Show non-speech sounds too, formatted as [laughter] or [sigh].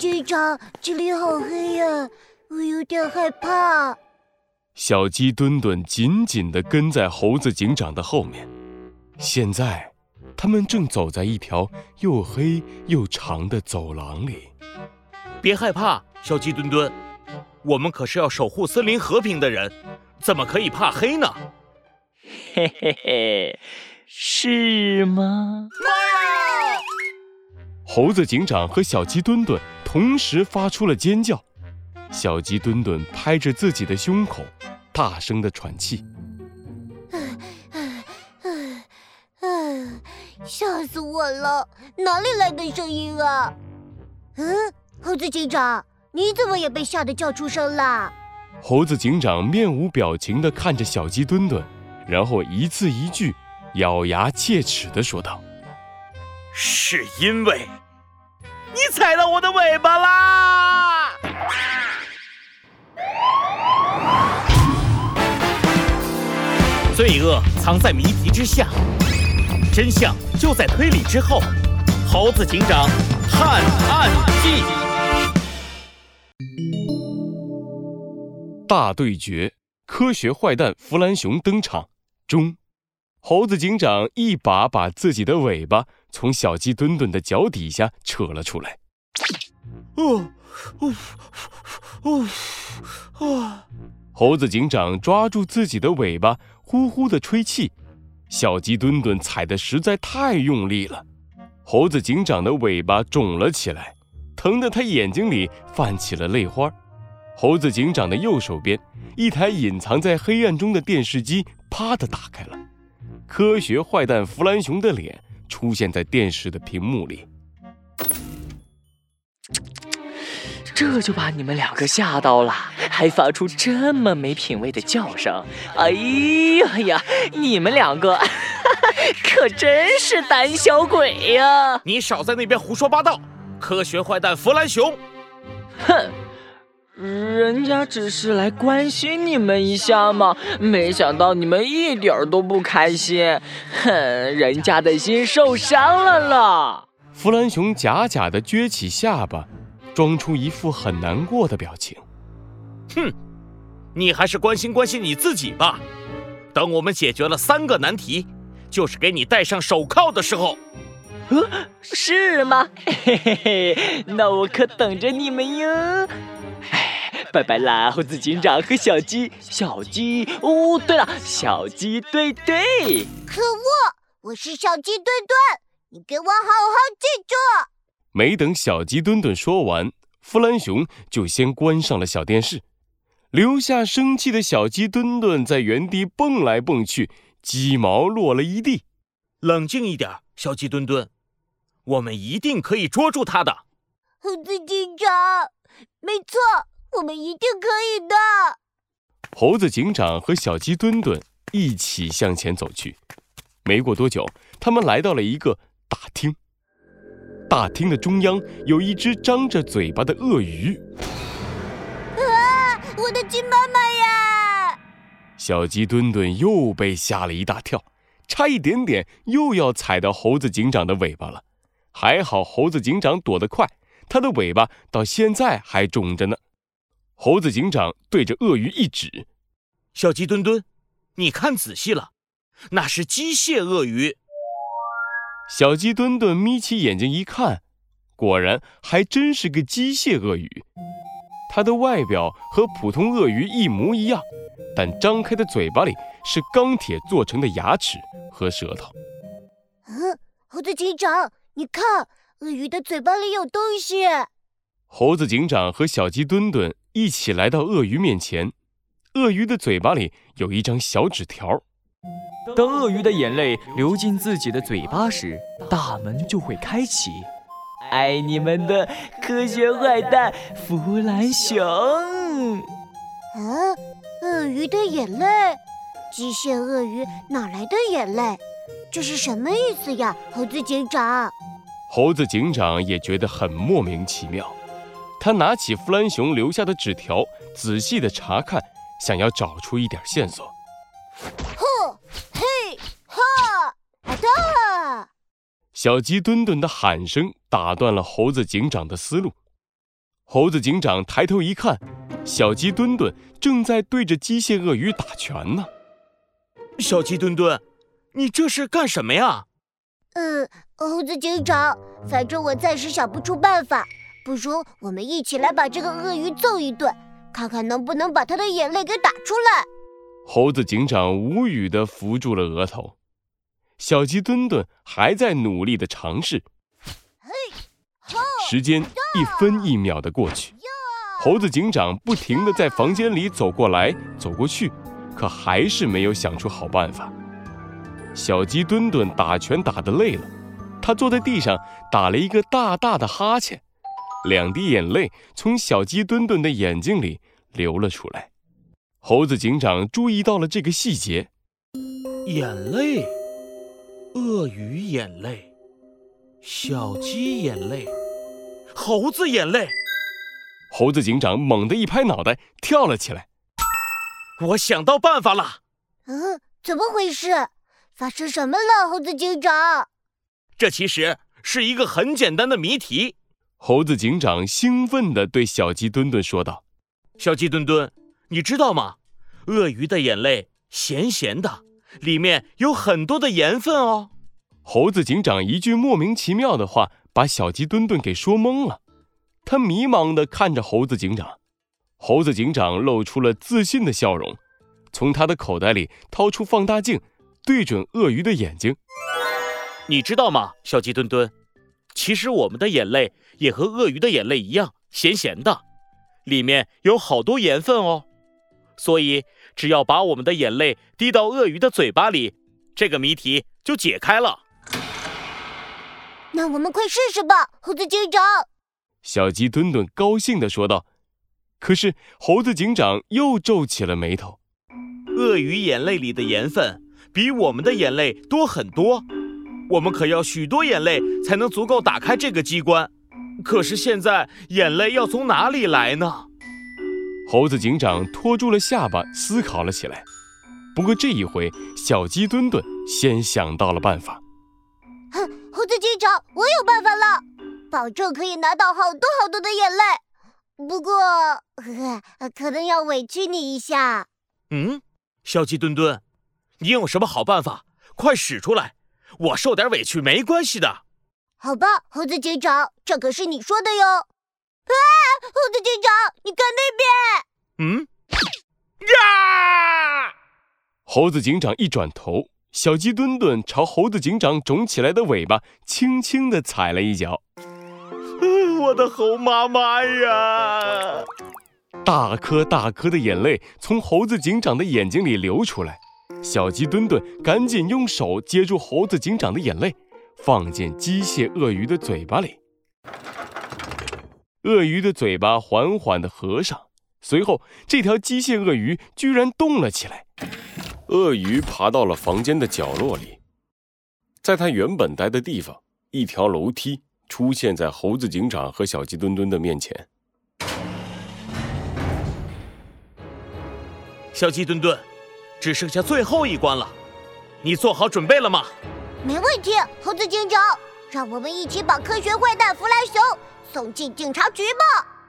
警长，这里好黑呀，我有点害怕。小鸡墩墩紧紧地跟在猴子警长的后面。现在，他们正走在一条又黑又长的走廊里。别害怕，小鸡墩墩，我们可是要守护森林和平的人，怎么可以怕黑呢？嘿嘿嘿，是吗？妈！猴子警长和小鸡墩墩同时发出了尖叫。小鸡墩墩拍着自己的胸口，大声的喘气。吓死我了！哪里来的声音啊？嗯，猴子警长，你怎么也被吓得叫出声了？猴子警长面无表情的看着小鸡墩墩，然后一字一句，咬牙切齿的说道：“是因为你踩到我的尾巴啦！”罪恶藏在谜题之下，真相就在推理之后。猴子警长探案记大对决，科学坏蛋弗兰熊登场。中，猴子警长一把把自己的尾巴从小鸡墩墩的脚底下扯了出来。哦，哦，哦，啊！猴子警长抓住自己的尾巴。呼呼的吹气，小鸡墩墩踩的实在太用力了，猴子警长的尾巴肿了起来，疼得他眼睛里泛起了泪花。猴子警长的右手边，一台隐藏在黑暗中的电视机啪的打开了，科学坏蛋弗兰熊的脸出现在电视的屏幕里。这就把你们两个吓到了，还发出这么没品位的叫声！哎呀呀，你们两个 [laughs] 可真是胆小鬼呀！你少在那边胡说八道！科学坏蛋弗兰熊，哼，人家只是来关心你们一下嘛，没想到你们一点都不开心，哼，人家的心受伤了啦！弗兰熊假假的撅起下巴。装出一副很难过的表情。哼，你还是关心关心你自己吧。等我们解决了三个难题，就是给你戴上手铐的时候。呃，是吗？嘿嘿嘿，那我可等着你们哟。哎，拜拜啦，猴子警长和小鸡，小鸡。哦，对了，小鸡对对。可恶，我是小鸡墩墩，你给我好好记住。没等小鸡墩墩说完，弗兰熊就先关上了小电视，留下生气的小鸡墩墩在原地蹦来蹦去，鸡毛落了一地。冷静一点，小鸡墩墩，我们一定可以捉住他的。猴子警长，没错，我们一定可以的。猴子警长和小鸡墩墩一起向前走去。没过多久，他们来到了一个大厅。大厅的中央有一只张着嘴巴的鳄鱼。啊！我的鸡妈妈呀！小鸡墩墩又被吓了一大跳，差一点点又要踩到猴子警长的尾巴了。还好猴子警长躲得快，他的尾巴到现在还肿着呢。猴子警长对着鳄鱼一指：“小鸡墩墩，你看仔细了，那是机械鳄鱼。”小鸡墩墩眯起眼睛一看，果然还真是个机械鳄鱼。它的外表和普通鳄鱼一模一样，但张开的嘴巴里是钢铁做成的牙齿和舌头。嗯，猴子警长，你看，鳄鱼的嘴巴里有东西。猴子警长和小鸡墩墩一起来到鳄鱼面前，鳄鱼的嘴巴里有一张小纸条。当鳄鱼的眼泪流进自己的嘴巴时，大门就会开启。爱你们的科学坏蛋弗兰熊。啊，鳄鱼的眼泪，机械鳄鱼哪来的眼泪？这是什么意思呀，猴子警长？猴子警长也觉得很莫名其妙。他拿起弗兰熊留下的纸条，仔细的查看，想要找出一点线索。哈嘿哈啊小鸡墩墩的喊声打断了猴子警长的思路。猴子警长抬头一看，小鸡墩墩正在对着机械鳄鱼打拳呢。小鸡墩墩，你这是干什么呀？嗯，猴子警长，反正我暂时想不出办法，不如我们一起来把这个鳄鱼揍一顿，看看能不能把他的眼泪给打出来。猴子警长无语地扶住了额头，小鸡墩墩还在努力地尝试。时间一分一秒的过去，猴子警长不停地在房间里走过来走过去，可还是没有想出好办法。小鸡墩墩打拳打得累了，他坐在地上打了一个大大的哈欠，两滴眼泪从小鸡墩墩的眼睛里流了出来。猴子警长注意到了这个细节，眼泪，鳄鱼眼泪，小鸡眼泪。猴子眼泪，猴子警长猛地一拍脑袋，跳了起来。我想到办法了。嗯，怎么回事？发生什么了，猴子警长？这其实是一个很简单的谜题。猴子警长兴奋地对小鸡墩墩说道：“小鸡墩墩，你知道吗？鳄鱼的眼泪咸咸的，里面有很多的盐分哦。”猴子警长一句莫名其妙的话。把小鸡墩墩给说懵了，他迷茫地看着猴子警长。猴子警长露出了自信的笑容，从他的口袋里掏出放大镜，对准鳄鱼的眼睛。你知道吗，小鸡墩墩？其实我们的眼泪也和鳄鱼的眼泪一样咸咸的，里面有好多盐分哦。所以只要把我们的眼泪滴到鳄鱼的嘴巴里，这个谜题就解开了。那我们快试试吧，猴子警长。小鸡墩墩高兴地说道。可是猴子警长又皱起了眉头。鳄鱼眼泪里的盐分比我们的眼泪多很多，我们可要许多眼泪才能足够打开这个机关。可是现在眼泪要从哪里来呢？猴子警长拖住了下巴，思考了起来。不过这一回，小鸡墩墩先想到了办法。哼，猴子警长，我有办法了，保证可以拿到好多好多的眼泪。不过，呵 [laughs] 呵可能要委屈你一下。嗯，小鸡墩墩，你有什么好办法？快使出来，我受点委屈没关系的。好吧，猴子警长，这可是你说的哟。啊，猴子警长，你看那边。嗯，呀！猴子警长一转头。小鸡墩墩朝猴子警长肿起来的尾巴轻轻地踩了一脚，[laughs] 我的猴妈妈呀！大颗大颗的眼泪从猴子警长的眼睛里流出来，小鸡墩墩赶紧用手接住猴子警长的眼泪，放进机械鳄鱼的嘴巴里。鳄鱼的嘴巴缓缓地合上，随后这条机械鳄鱼居然动了起来。鳄鱼爬到了房间的角落里，在它原本待的地方，一条楼梯出现在猴子警长和小鸡墩墩的面前。小鸡墩墩，只剩下最后一关了，你做好准备了吗？没问题，猴子警长，让我们一起把科学坏蛋弗莱熊送进警察局吧。